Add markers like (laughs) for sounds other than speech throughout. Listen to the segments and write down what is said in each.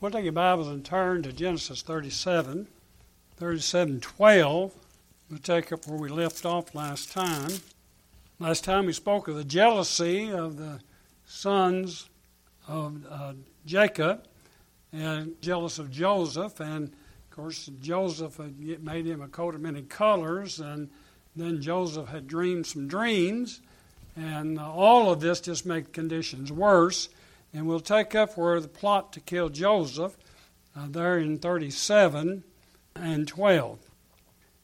We'll take your Bibles and turn to Genesis 37, 37 12. We'll take up where we left off last time. Last time we spoke of the jealousy of the sons of uh, Jacob and jealous of Joseph. And of course, Joseph had made him a coat of many colors, and then Joseph had dreamed some dreams. And uh, all of this just made conditions worse. And we'll take up where the plot to kill Joseph, uh, there in 37 and 12.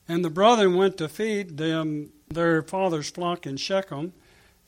And the brethren went to feed them their father's flock in Shechem.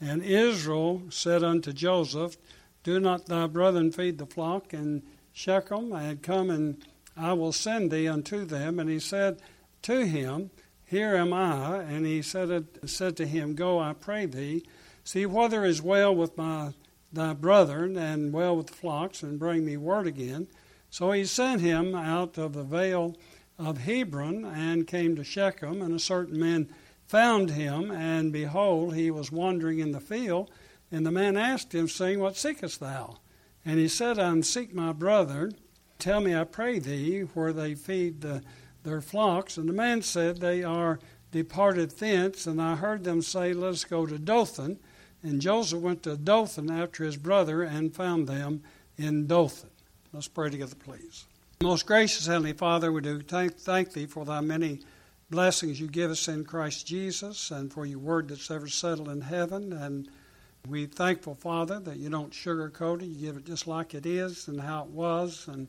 And Israel said unto Joseph, Do not thy brethren feed the flock in Shechem? I had come and I will send thee unto them. And he said to him, Here am I. And he said, said to him, Go, I pray thee, see whether is well with my thy brethren, and well with the flocks, and bring me word again. So he sent him out of the vale of Hebron, and came to Shechem, and a certain man found him, and behold, he was wandering in the field. And the man asked him, saying, What seekest thou? And he said, I seek my brethren. Tell me, I pray thee, where they feed the, their flocks. And the man said, They are departed thence, and I heard them say, Let us go to Dothan. And Joseph went to Dothan after his brother and found them in Dothan. Let's pray together, please. Most gracious Heavenly Father, we do thank, thank Thee for Thy many blessings you give us in Christ Jesus and for your word that's ever settled in heaven. And we thankful, Father, that you don't sugarcoat it. You give it just like it is and how it was, and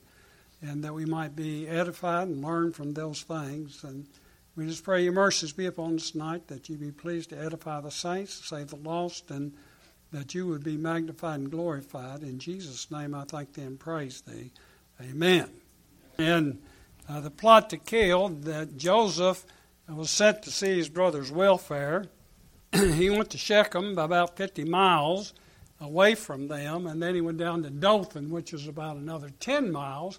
and that we might be edified and learn from those things. And we just pray your mercies be upon us tonight, that you be pleased to edify the saints, save the lost, and that you would be magnified and glorified. In Jesus' name I thank thee and praise thee. Amen. And uh, the plot to kill that Joseph was sent to see his brother's welfare. (clears throat) he went to Shechem, about 50 miles away from them, and then he went down to Dothan, which is about another 10 miles,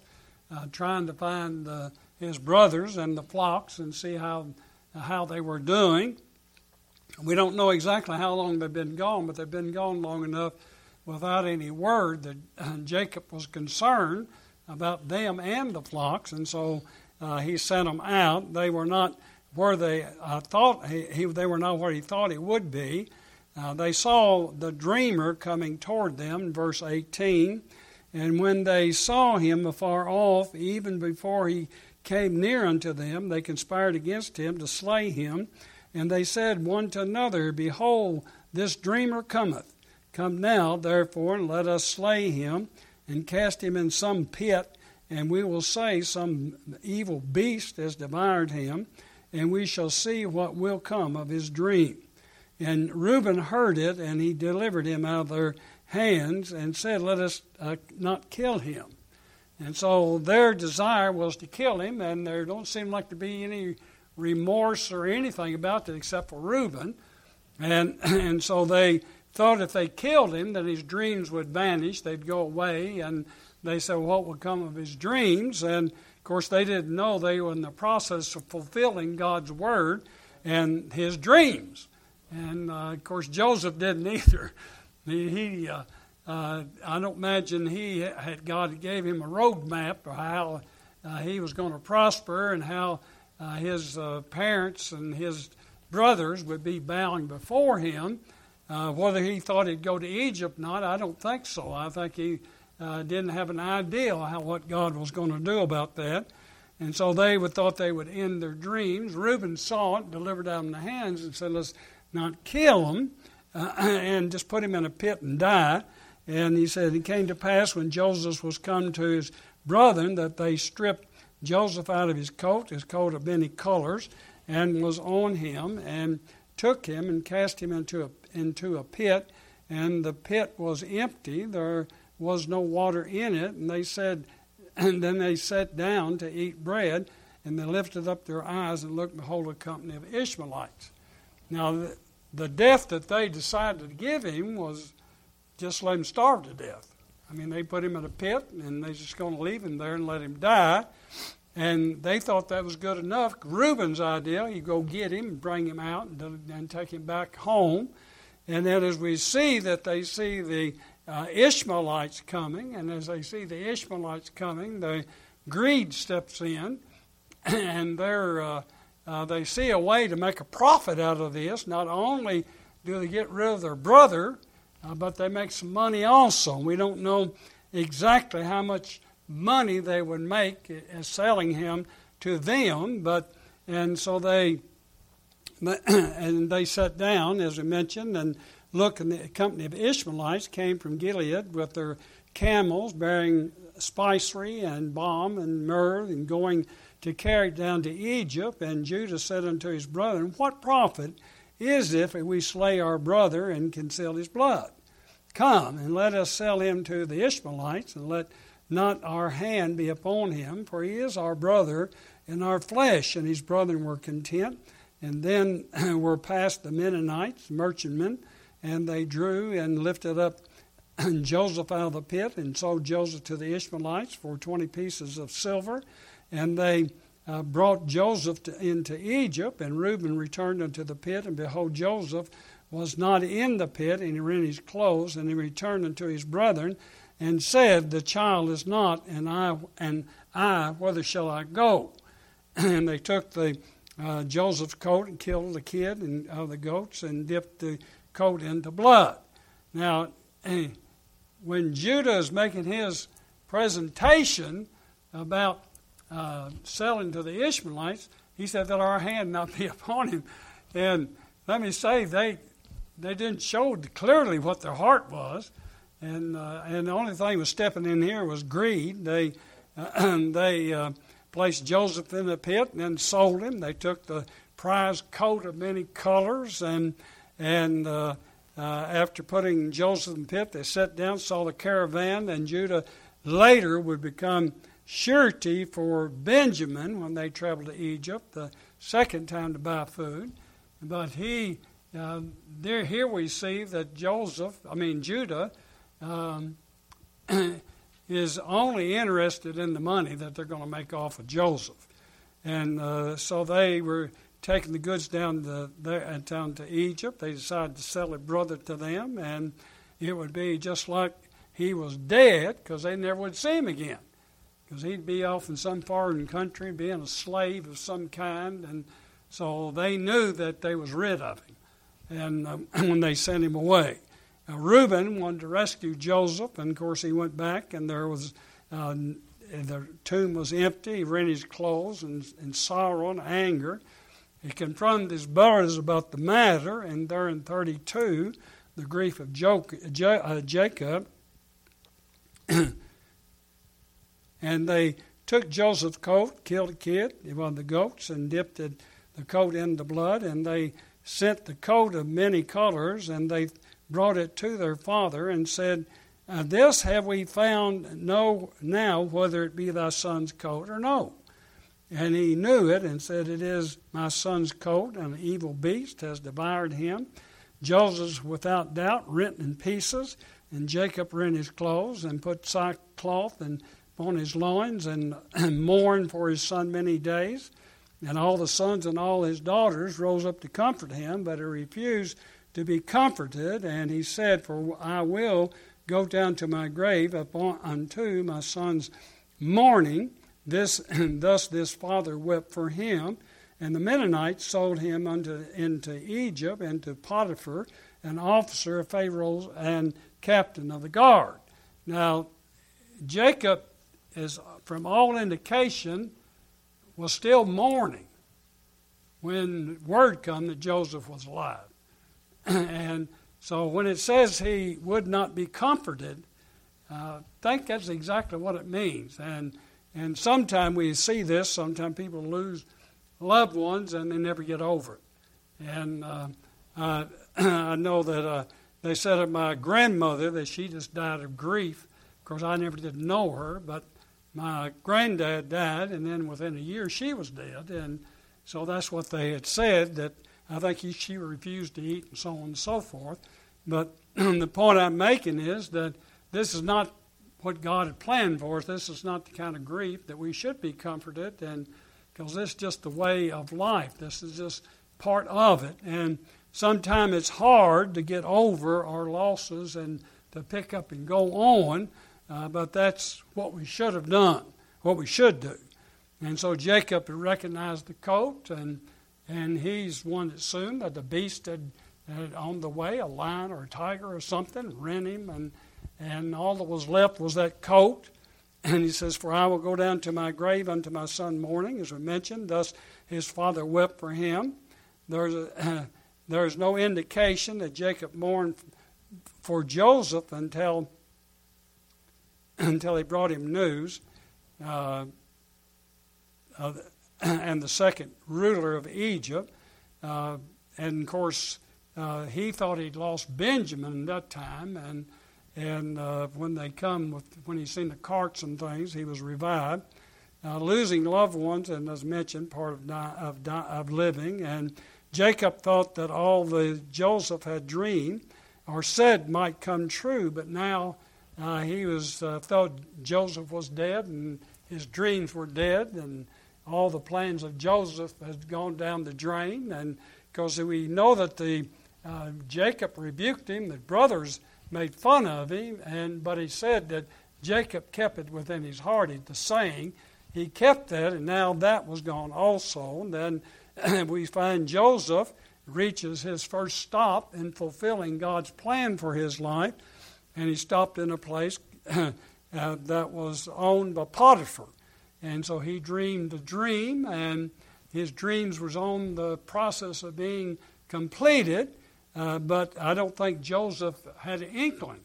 uh, trying to find the his brothers and the flocks and see how how they were doing. We don't know exactly how long they've been gone, but they've been gone long enough without any word that uh, Jacob was concerned about them and the flocks, and so uh, he sent them out. They were not where they uh, thought he, he, they were not where he thought he would be. Uh, they saw the dreamer coming toward them, verse 18, and when they saw him afar off, even before he came near unto them, they conspired against him to slay him. And they said one to another, Behold, this dreamer cometh. Come now, therefore, and let us slay him, and cast him in some pit, and we will say some evil beast has devoured him, and we shall see what will come of his dream. And Reuben heard it, and he delivered him out of their hands, and said, Let us uh, not kill him. And so their desire was to kill him, and there don't seem like to be any remorse or anything about it except for Reuben. And, (clears throat) and so they thought if they killed him, that his dreams would vanish, they'd go away, and they said, What would come of his dreams? And of course, they didn't know they were in the process of fulfilling God's word and his dreams. And uh, of course, Joseph didn't (laughs) either. He, uh, uh, I don't imagine he had God gave him a road map of how uh, he was going to prosper and how uh, his uh, parents and his brothers would be bowing before him. Whether he thought he'd go to Egypt or not, I don't think so. I think he didn't have an idea how what God was going to do about that. And so they would, thought they would end their dreams. Reuben saw it, delivered out in the hands, and said, "Let's not kill him, (clears throat) and just put him in a pit and die." And he said, It came to pass when Joseph was come to his brethren that they stripped Joseph out of his coat, his coat of many colors, and was on him, and took him and cast him into a, into a pit. And the pit was empty, there was no water in it. And they said, (clears throat) and then they sat down to eat bread, and they lifted up their eyes and looked, behold, a company of Ishmaelites. Now, the, death that they decided to give him was just let him starve to death. I mean, they put him in a pit and they're just going to leave him there and let him die. And they thought that was good enough. Reuben's idea, you go get him, bring him out, and, and take him back home. And then as we see that they see the uh, Ishmaelites coming, and as they see the Ishmaelites coming, the greed steps in, (clears throat) and they're, uh, uh, they see a way to make a profit out of this. Not only do they get rid of their brother, uh, but they make some money also. We don't know exactly how much money they would make as selling him to them, but and so they (clears throat) and they sat down, as we mentioned, and look, and the company of Ishmaelites came from Gilead with their camels bearing spicery and balm and myrrh and going to carry it down to Egypt. And Judah said unto his brethren, What profit is it if we slay our brother and conceal his blood? Come and let us sell him to the Ishmaelites, and let not our hand be upon him, for he is our brother in our flesh. And his brethren were content. And then (clears throat) were passed the Midianites, merchantmen, and they drew and lifted up (clears throat) Joseph out of the pit and sold Joseph to the Ishmaelites for 20 pieces of silver. And they uh, brought Joseph to, into Egypt, and Reuben returned unto the pit, and behold, Joseph was not in the pit, and he rent his clothes, and he returned unto his brethren, and said, The child is not, and I, and I, whither shall I go? (clears throat) and they took the uh, Joseph's coat and killed the kid and uh, the goats and dipped the coat into blood. Now, (clears throat) when Judah is making his presentation about uh, selling to the Ishmaelites, he said that our hand not be (laughs) upon him. And let me say, they they didn't show clearly what their heart was, and uh, and the only thing was stepping in here was greed. They uh, (clears throat) they uh, placed Joseph in the pit and then sold him. They took the prize coat of many colors and and uh, uh, after putting Joseph in the pit, they sat down, saw the caravan, and Judah later would become surety for Benjamin when they traveled to Egypt the second time to buy food. But he, uh, there, here we see that Joseph, I mean Judah, um, (clears throat) is only interested in the money that they're going to make off of Joseph. And uh, so they were taking the goods down to, there, uh, down to Egypt. They decided to sell a brother to them, and it would be just like he was dead because they never would see him again. Because he'd be off in some foreign country being a slave of some kind, and so they knew that they was rid of him. And um, (clears throat) when they sent him away, now, Reuben wanted to rescue Joseph, and of course he went back, and there was uh, the tomb was empty. He rent his clothes in, in sorrow and anger. He confronted his brothers about the matter, and there in 32, the grief of uh, Jacob. (clears throat) and they took Joseph's coat, killed a kid, one of the goats, and dipped the coat in the blood, and they sent the coat of many colors, and they brought it to their father and said, uh, This have we found know now whether it be thy son's coat or no. And he knew it and said, It is my son's coat, and an evil beast has devoured him. Joseph, without doubt, rent in pieces, and Jacob rent his clothes and put sackcloth and upon his loins and, (clears throat) and mourned for his son many days. And all the sons and all his daughters rose up to comfort him, but he refused to be comforted. And he said, For I will go down to my grave upon, unto my son's mourning. This, (clears throat) and thus this father wept for him. And the Midianites sold him unto, into Egypt, into Potiphar, an officer of Pharaoh's and captain of the guard. Now, Jacob is, from all indication, was still mourning when word come that Joseph was alive. (clears throat) and so when it says he would not be comforted, uh, think that's exactly what it means. And and sometimes we see this. Sometimes people lose loved ones and they never get over it. And uh, I, (clears throat) I know that uh, they said of my grandmother that she just died of grief. Of course, I never did know her, but my granddad died, and then within a year she was dead. And so that's what they had said that I think he, she refused to eat and so on and so forth. But (clears throat) the point I'm making is that this is not what God had planned for us. This is not the kind of grief that we should be comforted, and because this is just the way of life. This is just part of it, and sometimes it's hard to get over our losses and to pick up and go on, uh, but that's what we should have done, what we should do. And so Jacob recognized the coat, and and he's one that assumed that the beast had, had on the way, a lion or a tiger or something, rent him, and and all that was left was that coat. And he says, For I will go down to my grave unto my son mourning, as we mentioned. Thus his father wept for him. There's, a, (clears throat) there's no indication that Jacob mourned for Joseph until, (clears throat) until he brought him news. Uh, (clears throat) and the second ruler of Egypt. Uh, and of course, uh, he thought he'd lost Benjamin at that time, and and uh, when they come, with, when he seen the carts and things, he was revived. Losing loved ones, and as mentioned, part of, di- of, di- of living. And Jacob thought that all the Joseph had dreamed or said might come true, but now uh, he was uh, thought Joseph was dead and his dreams were dead, and all the plans of Joseph had gone down the drain. And because we know that the uh, Jacob rebuked him, the brothers made fun of him, and but he said that Jacob kept it within his heart. The saying, he kept that, and now that was gone also. And then (clears throat) we find Joseph reaches his first stop in fulfilling God's plan for his life, and he stopped in a place (clears throat) uh, that was owned by Potiphar. And so he dreamed a dream, and his dreams was on the process of being completed. Uh, but I don't think Joseph had an inkling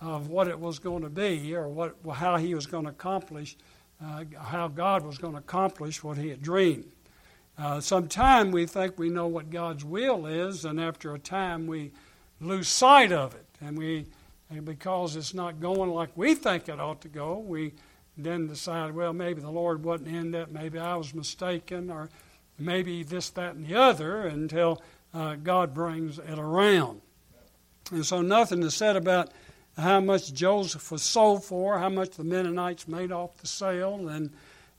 of what it was going to be or what, how he was going to accomplish, uh, how God was going to accomplish what he had dreamed. Uh, Sometimes we think we know what God's will is, and after a time we lose sight of it. And we, and because it's not going like we think it ought to go, we then decide, well, maybe the Lord wasn't in that, maybe I was mistaken, or maybe this, that, and the other, until uh, God brings it around. And so nothing is said about how much Joseph was sold for, how much the Midianites made off the sale, and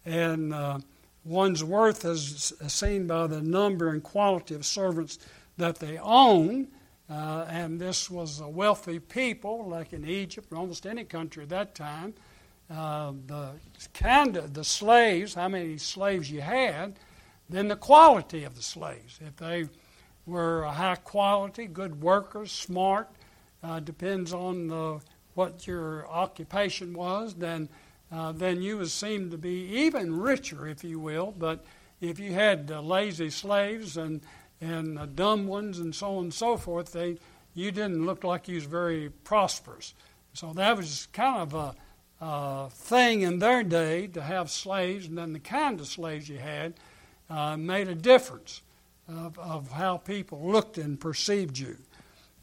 and uh, one's worth is seen by the number and quality of servants that they own. Uh, and this was a wealthy people, like in Egypt or almost any country at that time. Uh, the kind of the slaves, how many slaves you had, then the quality of the slaves. If they were high quality, good workers, smart. Uh, depends on the, what your occupation was. Then, uh, then you would seem to be even richer, if you will. But if you had uh, lazy slaves and and uh, dumb ones and so on and so forth, they you didn't look like you was very prosperous. So that was kind of a, a thing in their day to have slaves, and then the kind of slaves you had uh, made a difference of, of how people looked and perceived you.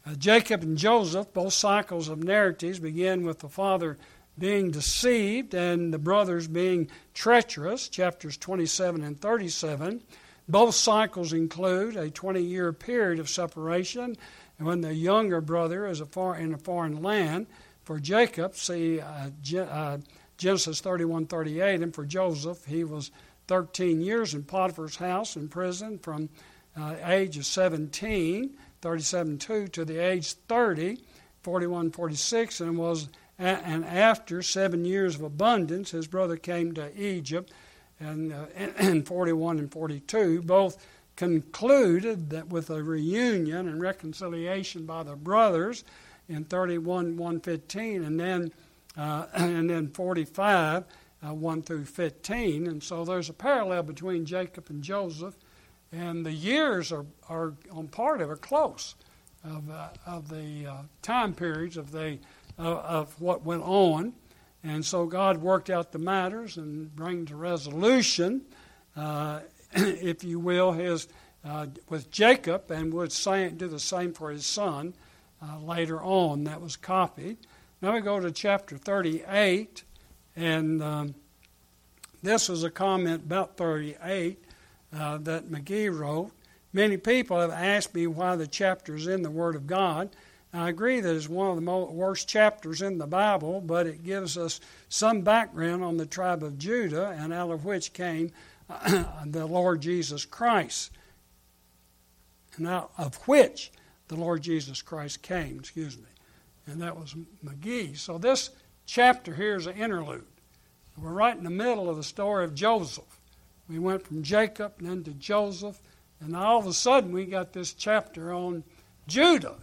Uh, Jacob and Joseph, both cycles of narratives, begin with the father being deceived and the brothers being treacherous, chapters 27 and 37. Both cycles include a 20 year period of separation when the younger brother is a far, in a foreign land. For Jacob, see uh, uh, Genesis 31 38, and for Joseph, he was 13 years in Potiphar's house in prison from uh, age of 17, 37 2, to the age 30, 41 46, and was and after seven years of abundance, his brother came to Egypt, and uh, (clears throat) in 41 and 42, both concluded that with a reunion and reconciliation by the brothers in 31 115, and then uh, (clears throat) and then 45 uh, 1 through 15, and so there's a parallel between Jacob and Joseph and the years are, are on part of it close of, uh, of the uh, time periods of, the, uh, of what went on. And so God worked out the matters and bring to resolution, uh, (clears throat) if you will, his uh, with Jacob, and would say, do the same for his son uh, later on. That was copied. Now we go to chapter 38, and um, this is a comment about 38 uh, that McGee wrote. Many people have asked me why the chapter is in the Word of God. I agree that it's one of the worst chapters in the Bible, but it gives us some background on the tribe of Judah, and out of which came (clears throat) the Lord Jesus Christ, and out of which the Lord Jesus Christ came. Excuse me. and that was McGee. So this chapter here is an interlude. We're right in the middle of the story of Joseph. We went from Jacob and then to Joseph, and all of a sudden we got this chapter on Judah.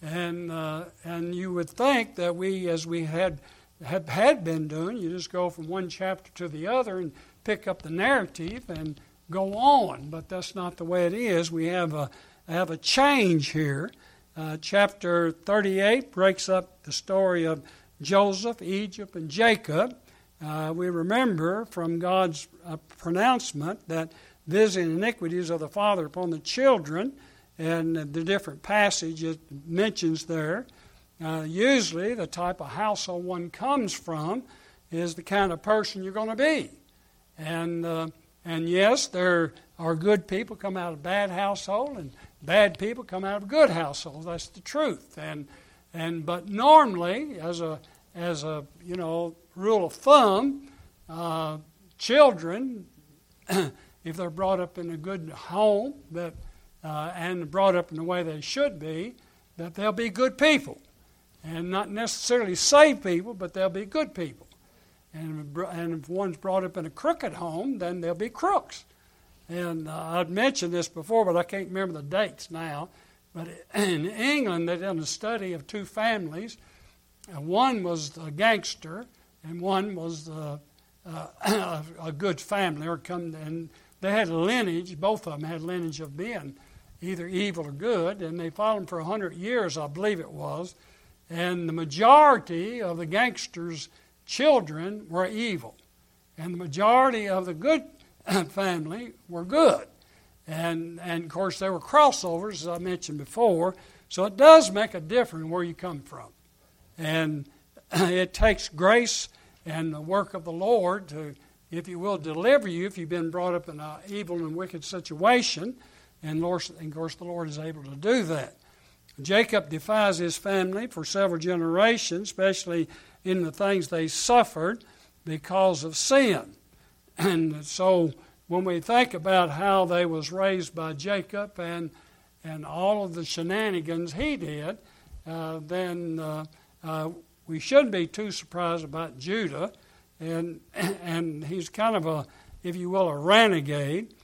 And, uh, and you would think that we, as we had, had, had been doing, you just go from one chapter to the other and pick up the narrative and go on. But that's not the way it is. We have a, have a change here. Uh, chapter 38 breaks up the story of Joseph, Egypt, and Jacob. Uh, we remember from God's uh, pronouncement that visiting iniquities of the father upon the children and the different passage it mentions there. Uh, usually, the type of household one comes from is the kind of person you're going to be. And, uh, and yes, there are good people come out of bad household, and bad people come out of good households. That's the truth. And, and, but normally, as a, as a you know, rule of thumb, uh, children, (clears throat) if they're brought up in a good home that uh, and brought up in the way they should be, that they'll be good people. And not necessarily saved people, but they'll be good people. And, and if one's brought up in a crooked home, then they'll be crooks. And uh, I've mentioned this before, but I can't remember the dates now. But (clears throat) in England, they did a study of two families. And one was a gangster, and one was uh, uh, (clears throat) a good family, or come and they had a lineage. Both of them had lineage of being either evil or good, and they followed him for a hundred years, I believe it was. And the majority of the gangsters' children were evil, and the majority of the good (coughs) family were good. And, and of course, there were crossovers, as I mentioned before, so it does make a difference where you come from. And (coughs) it takes grace and the work of the Lord to, if you will, deliver you if you've been brought up in an evil and wicked situation. And, of course, the Lord is able to do that. Jacob defies his family for several generations, especially in the things they suffered because of sin. And so when we think about how they was raised by Jacob and and all of the shenanigans he did, uh, then uh, uh, we shouldn't be too surprised about Judah. And (clears throat) and he's kind of a, if you will, a renegade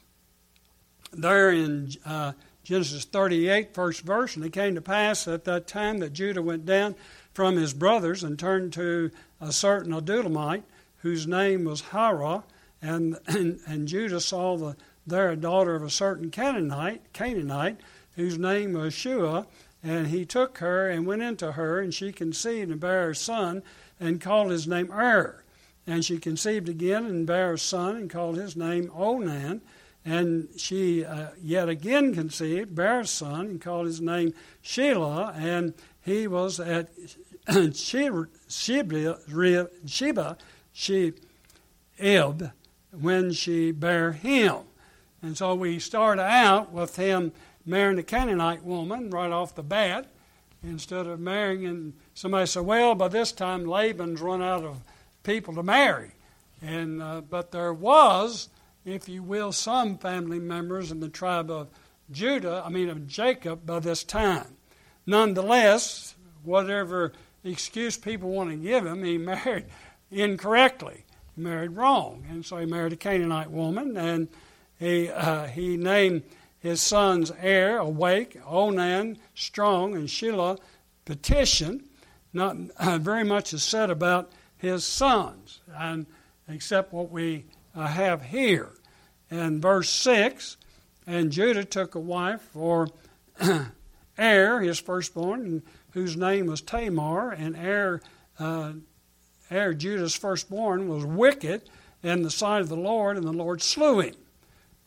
there in uh, Genesis 38, first verse, and it came to pass at that time that Judah went down from his brothers and turned to a certain Adullamite whose name was Hira, and, and, (clears throat) and Judah saw the, there a daughter of a certain Canaanite, Canaanite whose name was Shua, and he took her and went into her, and she conceived and bare a son, and called his name Er. And she conceived again and bare a son, and called his name Onan. And she uh, yet again conceived, bare a son, and called his name Shelah, and he was at (clears throat) Sheba, Sheba, Sheb, when she bare him. And so we start out with him marrying a Canaanite woman right off the bat, instead of marrying, and somebody said, well, by this time Laban's run out of people to marry. And, uh, but there was if you will, some family members in the tribe of Judah, I mean of Jacob, by this time. Nonetheless, whatever excuse people want to give him, he (laughs) married incorrectly. He married wrong. And so he married a Canaanite woman, and he, uh, he named his sons Er, awake, Onan, strong, and Shelah, petition. Not uh, very much is said about his sons, and except what we I have here. In verse 6, and Judah took a wife for (clears throat) Er, his firstborn, whose name was Tamar, and Er, uh, Er, Judah's firstborn, was wicked in the sight of the Lord, and the Lord slew him.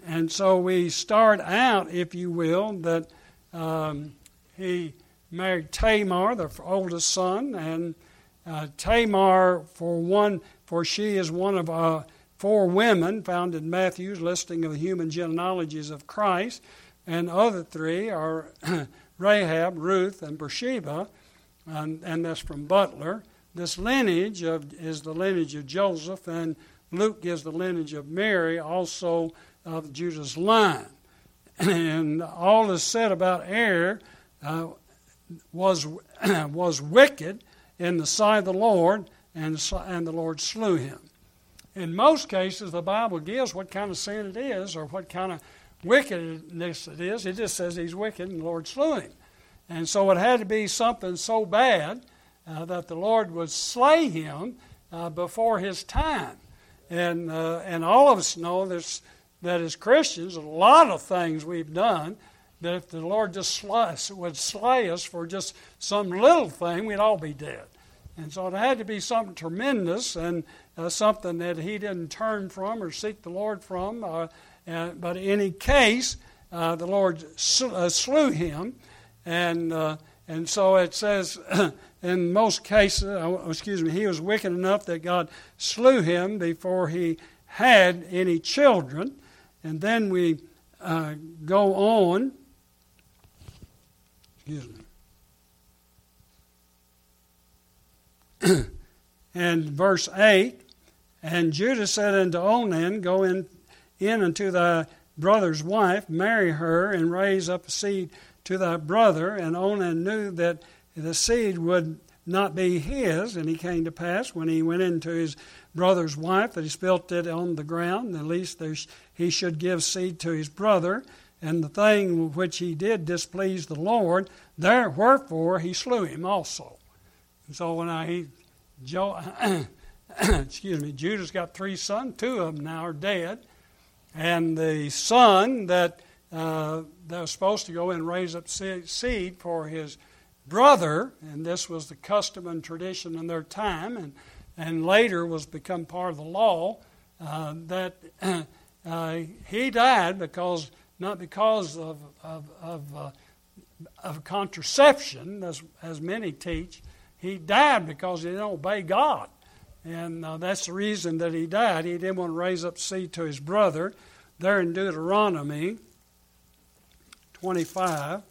And so we start out, if you will, that um, he married Tamar, the oldest son, and uh, Tamar, for one, for she is one of uh, four women found in Matthew's listing of the human genealogies of Christ, and other three are (clears throat) Rahab, Ruth, and Bathsheba, and, and that's from Butler. This lineage of, is the lineage of Joseph, and Luke gives the lineage of Mary, also of Judah's line. (clears throat) And all is said about Er, uh, was, (clears throat) was wicked in the sight of the Lord, and, and the Lord slew him. In most cases, the Bible gives what kind of sin it is or what kind of wickedness it is. It just says he's wicked and the Lord slew him. And so it had to be something so bad uh, that the Lord would slay him uh, before his time. And, uh, and all of us know this, that as Christians, a lot of things we've done that if the Lord just slay, would slay us for just some little thing, we'd all be dead. And so it had to be something tremendous and uh, something that he didn't turn from or seek the Lord from. Uh, but in any case, uh, the Lord sl- uh, slew him. And, uh, and so it says, (clears throat) in most cases, uh, excuse me, he was wicked enough that God slew him before he had any children. And then we go on Excuse me. (clears throat) and verse 8 And Judah said unto Onan, Go in, in unto thy brother's wife, marry her, and raise up a seed to thy brother. And Onan knew that the seed would not be his. And he came to pass when he went into his brother's wife that he spilt it on the ground. At least he should give seed to his brother and the thing which he did displeased the Lord, there wherefore he slew him also. And so when I he, (clears throat) (coughs) excuse me, Judah's got three sons. Two of them now are dead, and the son that uh, that was supposed to go and raise up seed for his brother, and this was the custom and tradition in their time, and and later was become part of the law. Uh, that (coughs) uh, he died because not because of, of, of, uh, of contraception, as, as many teach. He died because he didn't obey God. And uh, that's the reason that he died. He didn't want to raise up seed to his brother. There in Deuteronomy 25,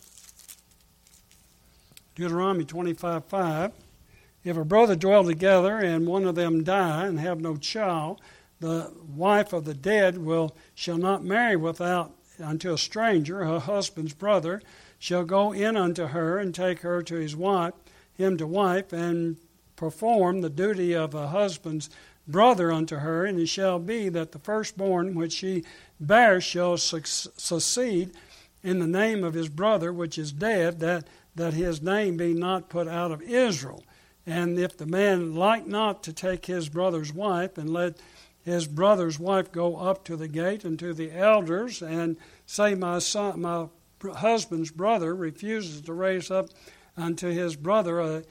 Deuteronomy 25 5. If a brother dwell together and one of them die and have no child, the wife of the dead will shall not marry without unto a stranger, her husband's brother, shall go in unto her and take her to his wife, him to wife, and perform the duty of a husband's brother unto her. And it shall be that the firstborn which she bears shall succeed in the name of his brother which is dead, that, that his name be not put out of Israel. And if the man like not to take his brother's wife, and let his brother's wife go up to the gate and to the elders and say, My son, my husband's brother refuses to raise up unto his brother a, a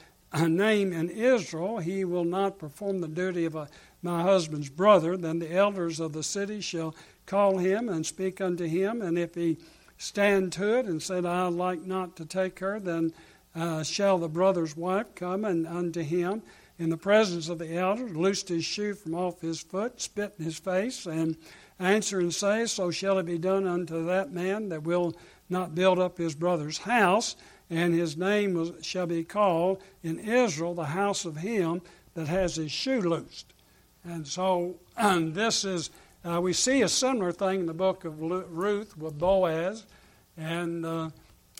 name in Israel, he will not perform the duty of a, my husband's brother. Then the elders of the city shall call him and speak unto him, and if he stand to it and said, I like not to take her, then uh, shall the brother's wife come and unto him in the presence of the elders, loosed his shoe from off his foot, spit in his face, and answer and say, So shall it be done unto that man that will not build up his brother's house, and his name shall be called in Israel the house of him that has his shoe loosed. And so and (clears throat) this is, uh, we see a similar thing in the book of Ruth with Boaz, and uh,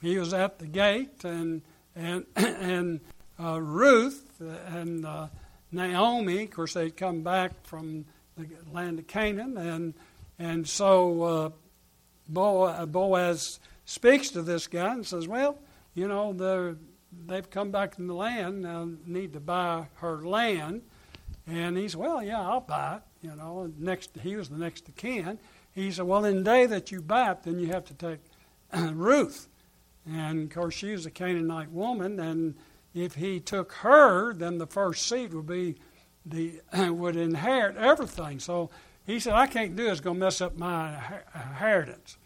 he was at the gate, and and (clears throat) and uh, Ruth and uh, Naomi, of course, they'd come back from the land of Canaan, and and so uh, Boaz speaks to this guy and says, "Well, you know, they've come back in the land now, need to buy her land." And he said, "Well, yeah, I'll buy it." You know, next he was the next to kin. He said, "Well, in the day that you buy it, then you have to take (clears throat) Ruth." And of course, she was a Canaanite woman, and if he took her, then the first seed would be the (clears throat) would inherit everything. So he said, I can't do it. It's going to mess up my inheritance.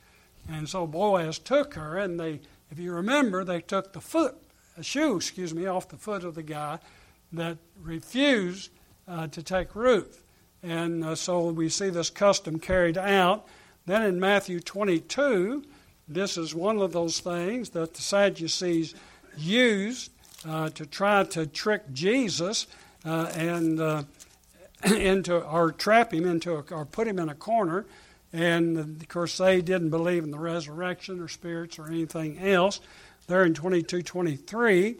And so Boaz took her, and they, if you remember, they took the foot, a shoe, excuse me, off the foot of the guy that refused uh, to take Ruth. And uh, so we see this custom carried out. Then in Matthew 22, this is one of those things that the Sadducees used uh, to try to trick Jesus uh, and uh, (clears throat) into or trap him into a, or put him in a corner. And of course, they didn't believe in the resurrection or spirits or anything else. there in 22 23.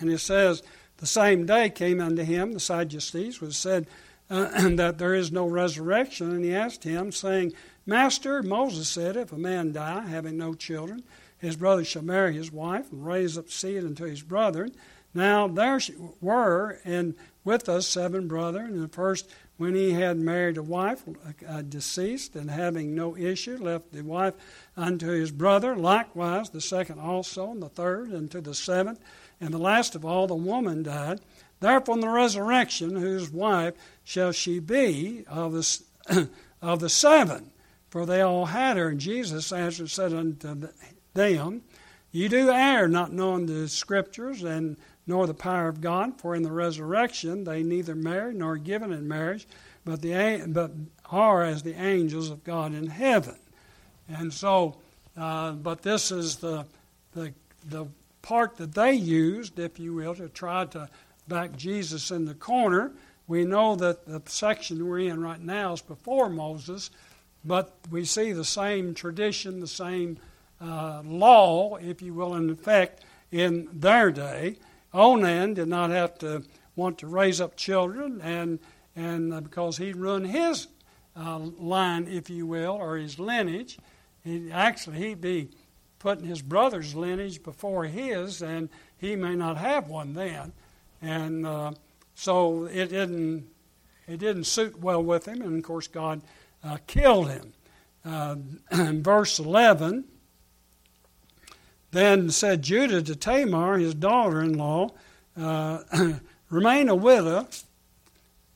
And it says, The same day came unto him the Sadducees, which said uh, (clears throat) that there is no resurrection. And he asked him, saying, Master, Moses said, If a man die, having no children, his brother shall marry his wife and raise up seed unto his brethren. Now there were and with us seven brethren, and the first when he had married a wife uh, deceased and having no issue left the wife unto his brother likewise the second also and the third and to the seventh and the last of all the woman died. Therefore in the resurrection whose wife shall she be of the, (clears throat) of the seven? For they all had her. And jesus answered and said unto them you do err not knowing the scriptures and nor the power of God, for in the resurrection they neither marry nor given in marriage, but the but are as the angels of God in heaven. And so, uh, but this is the the the part that they used, if you will, to try to back Jesus in the corner. We know that the section we're in right now is before Moses, but we see the same tradition, the same uh, law, if you will, in effect in their day. Onan did not have to want to raise up children, and and uh, because he run his uh, line, if you will, or his lineage, he, actually he'd be putting his brother's lineage before his, and he may not have one then, and uh, so it didn't it didn't suit well with him, and of course God uh, killed him. Uh, (clears throat) verse eleven. Then said Judah to Tamar, his daughter in law, uh, (clears throat) Remain a widow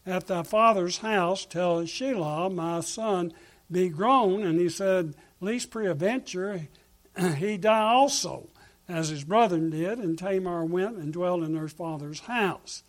at thy father's house till Shelah, my son, be grown. And he said, Least peradventure (clears throat) he die also, as his brethren did. And Tamar went and dwelt in her father's house.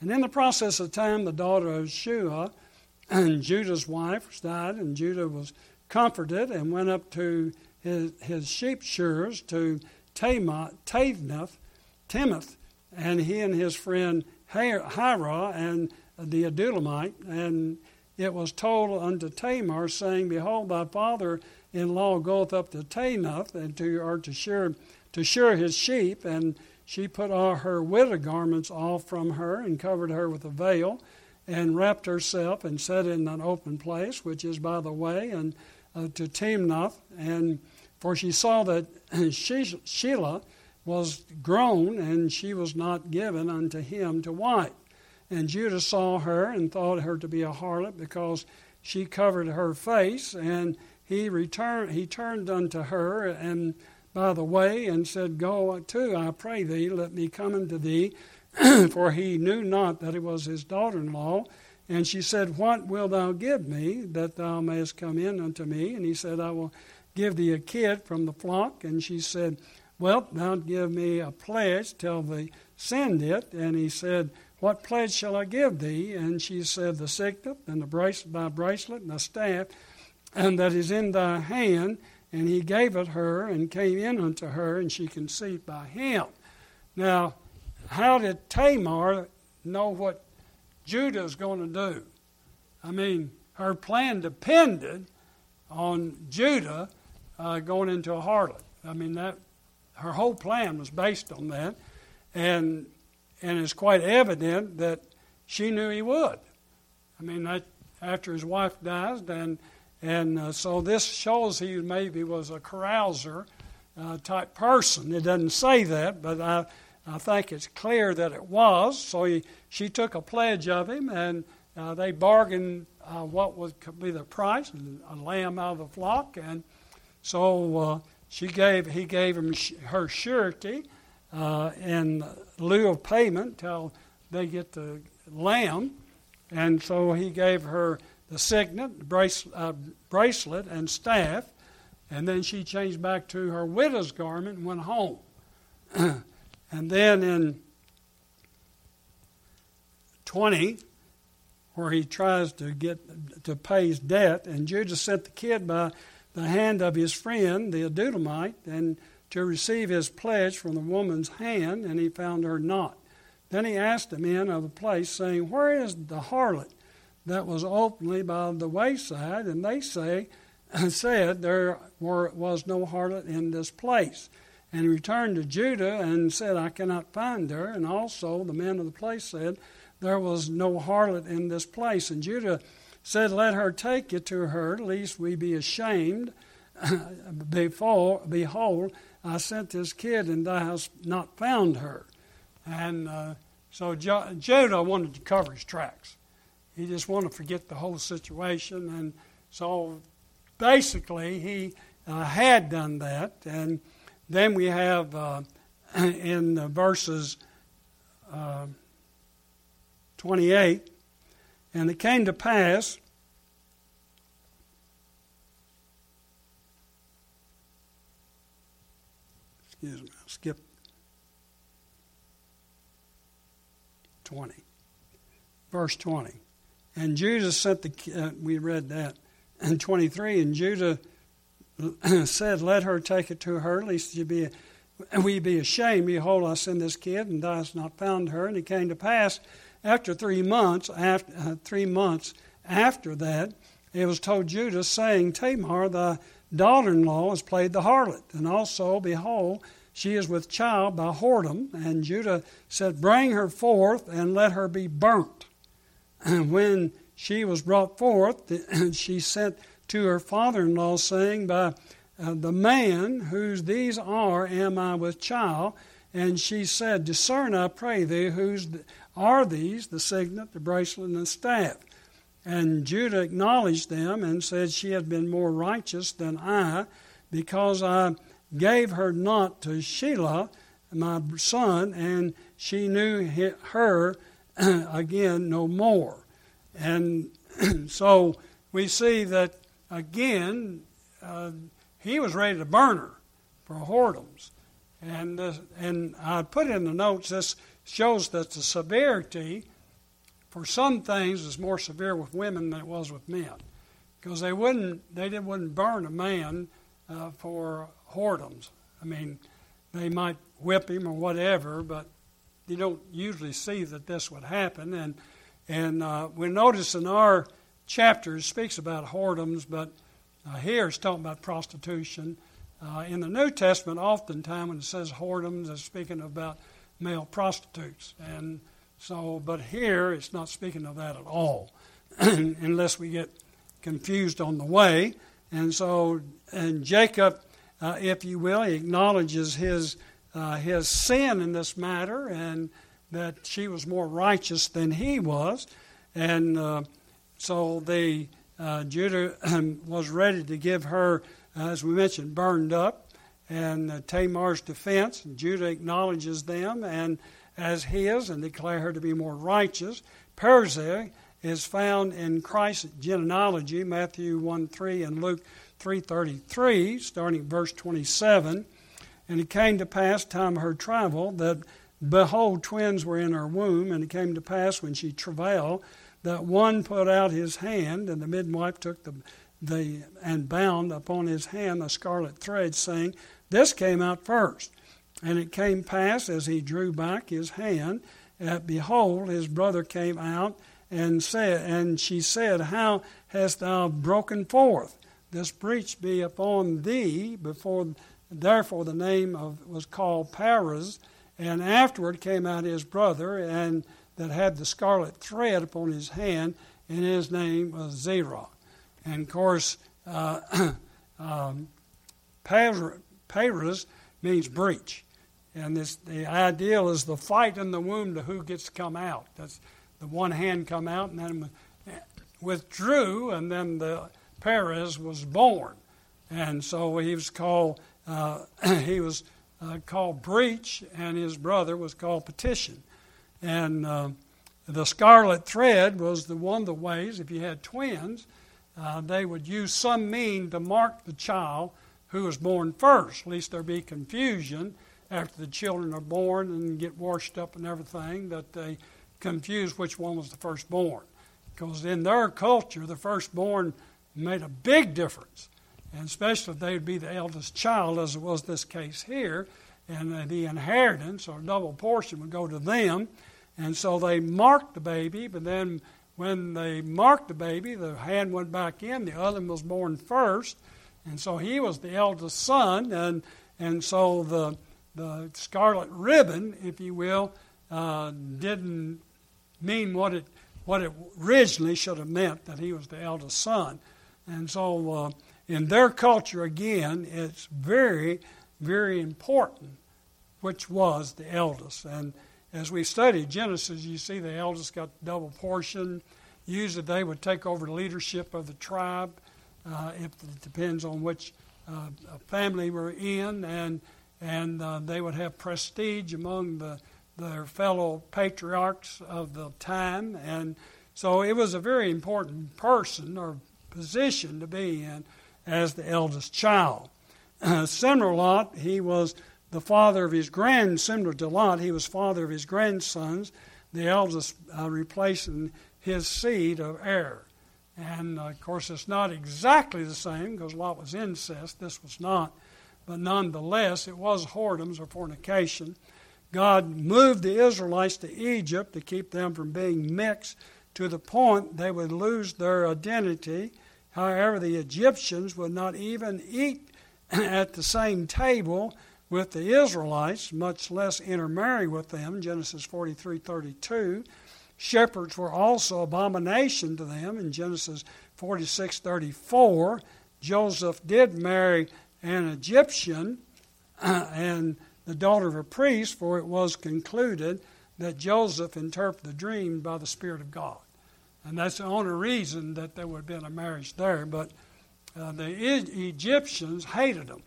And in the process of time, the daughter of Shua, (clears throat) and Judah's wife, died, and Judah was comforted and went up to his, his sheep shearers to Tamath, Timoth, and he and his friend Hira and the Adullamite. And it was told unto Tamar, saying, Behold, thy father in law goeth up to Tanath, and to or to shear to shear his sheep, and she put all her widow garments off from her, and covered her with a veil, and wrapped herself, and sat in an open place, which is by the way, and uh, to Timnath, and for she saw that (clears throat) Shelah was grown, and she was not given unto him to wife. And Judah saw her and thought her to be a harlot because she covered her face, and he returned he turned unto her and by the way and said, Go to, I pray thee, let me come unto thee, (clears throat) for he knew not that it was his daughter in law. And she said, What wilt thou give me that thou mayest come in unto me? And he said, I will give thee a kid from the flock. And she said, Well, thou give me a pledge till they send it. And he said, What pledge shall I give thee? And she said, The signet and the bracelet, thy bracelet and the staff, and that is in thy hand. And he gave it her and came in unto her, and she conceived by him. Now, how did Tamar know what Judah is going to do? I mean, her plan depended on Judah uh, going into a harlot. I mean that her whole plan was based on that, and and it's quite evident that she knew he would. I mean that after his wife dies, and and uh, so this shows he maybe was a carouser uh, type person. It doesn't say that, but I. I think it's clear that it was. So he, she took a pledge of him, and uh, they bargained uh, what would be the price, a lamb out of the flock, and so uh, she gave, he gave him sh- her surety uh, in lieu of payment till they get the lamb. And so he gave her the signet, brace, uh, bracelet, and staff. And then she changed back to her widow's garment and went home. (clears throat) and then in 20, where he tries to get to pay his debt, and Judah sent the kid by the hand of his friend, the Adullamite, and to receive his pledge from the woman's hand, and he found her not. Then he asked the men of the place, saying, Where is the harlot that was openly by the wayside? And they say, (laughs) said, There were, was no harlot in this place. And returned to Judah and said, I cannot find her. And also the men of the place said, There was no harlot in this place. And Judah said, Let her take you to her, lest we be ashamed. (laughs) Before, behold, I sent this kid, and thou hast not found her. And uh, so jo- Judah wanted to cover his tracks. He just wanted to forget the whole situation. And so basically, he uh, had done that. And then we have uh, (clears throat) in verses uh, 28 and it came to pass excuse me, skip 20. Verse 20. And Judah sent the, uh, we read that, (clears throat) and 23, and Judah (clears throat) said, Let her take it to her, lest you be, we be ashamed. Behold, I send this kid, and thou hast not found her. And it came to pass after three months, after uh, three months after that, it was told Judah, saying, Tamar, thy daughter-in-law, has played the harlot, and also, behold, she is with child by whoredom. And Judah said, Bring her forth and let her be burnt. And (clears throat) when she was brought forth, (clears throat) she sent to her father in law, saying, By uh, the man whose these are am I with child. And she said, Discern, I pray thee, whose are these the signet, the bracelet, and the staff. And Judah acknowledged them and said, She had been more righteous than I, because I gave her not to Shelah, my son, and she knew her (clears throat) again no more. And (clears throat) so we see that again, uh, he was ready to burn her for whoredoms. And, uh, and I put in the notes this shows that the severity for some things is more severe with women than it was with men. Because they wouldn't, they didn't, wouldn't burn a man uh, for whoredoms. I mean, they might whip him or whatever, but you don't usually see that this would happen. And, and uh, we notice in our chapter it speaks about whoredoms, but uh, here it's talking about prostitution. Uh, in the New Testament, oftentimes when it says whoredoms, it's speaking about male prostitutes. And so, but here it's not speaking of that at all, (clears throat) unless we get confused on the way. And so, and Jacob, uh, if you will, he acknowledges his uh, his sin in this matter, and that she was more righteous than he was, and uh, so the uh, Judah (clears throat) was ready to give her, uh, as we mentioned, burned up and uh, Tamar's defense. Judah acknowledges them and as his and declare her to be more righteous. Perizah is found in Christ's genealogy, Matthew 1 3 and Luke 3.33, starting verse 27. And it came to pass, time of her travel, that behold, twins were in her womb. And it came to pass when she travailed, that one put out his hand, and the midwife took the, the and bound upon his hand a scarlet thread, saying, this came out first. And it came pass as he drew back his hand, that behold, his brother came out and said, and she said, How hast thou broken forth? This breach be upon thee. Before, therefore, the name of was called Perez. And afterward came out his brother, and that had the scarlet thread upon his hand, and his name was Zerah. And of course, uh, (clears throat) um, Perez means breach. And this, the ideal is the fight in the womb to who gets to come out. That's the one hand come out and then withdrew, and then the Perez was born. And so he was called, uh, (clears throat) he was uh, called breach, and his brother was called petition. And uh, the scarlet thread was the one of the ways, if you had twins, uh, they would use some mean to mark the child who was born first, lest there be confusion after the children are born and get washed up and everything, that they confuse which one was the firstborn. Because in their culture, the firstborn made a big difference, and especially if they would be the eldest child, as it was this case here, and the inheritance or double portion would go to them. And so they marked the baby, but then when they marked the baby, the hand went back in, the other was born first and so he was the eldest son, and, And so the, the scarlet ribbon, if you will, uh, didn't mean what it, what it originally should have meant, that he was the eldest son. And so uh, in their culture, again, it's very, very important which was the eldest. And as we study Genesis, you see the eldest got double portion. Usually they would take over the leadership of the tribe. Uh, if it depends on which uh, family we're in, and and uh, they would have prestige among the their fellow patriarchs of the time, and so it was a very important person or position to be in as the eldest child. (clears throat) Uh, Lot, he was the father of his grand, similar to Lot, he was father of his grandsons, the eldest uh, replacing his seed of Er. And uh, of course, it's not exactly the same because Lot was incest. This was not. But nonetheless, it was whoredoms or fornication. God moved the Israelites to Egypt to keep them from being mixed to the point they would lose their identity. However, the Egyptians would not even eat (coughs) at the same table with the Israelites, much less intermarry with them, Genesis 43:32. Shepherds were also abomination to them in Genesis 46:34. Joseph did marry an Egyptian (coughs) and the daughter of a priest, for it was concluded that Joseph interpreted the dream by the Spirit of God. And that's the only reason that there would have been a marriage there. But uh, the e- Egyptians hated them.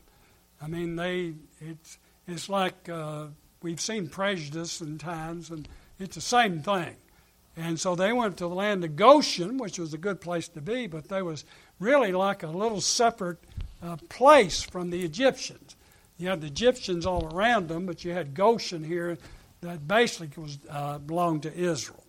I mean, they it's it's like uh, we've seen prejudice in times, and it's the same thing. And so they went to the land of Goshen, which was a good place to be, but they was really like a little separate uh, place from the Egyptians. You had the Egyptians all around them, but you had Goshen here that basically was uh, belonged to Israel.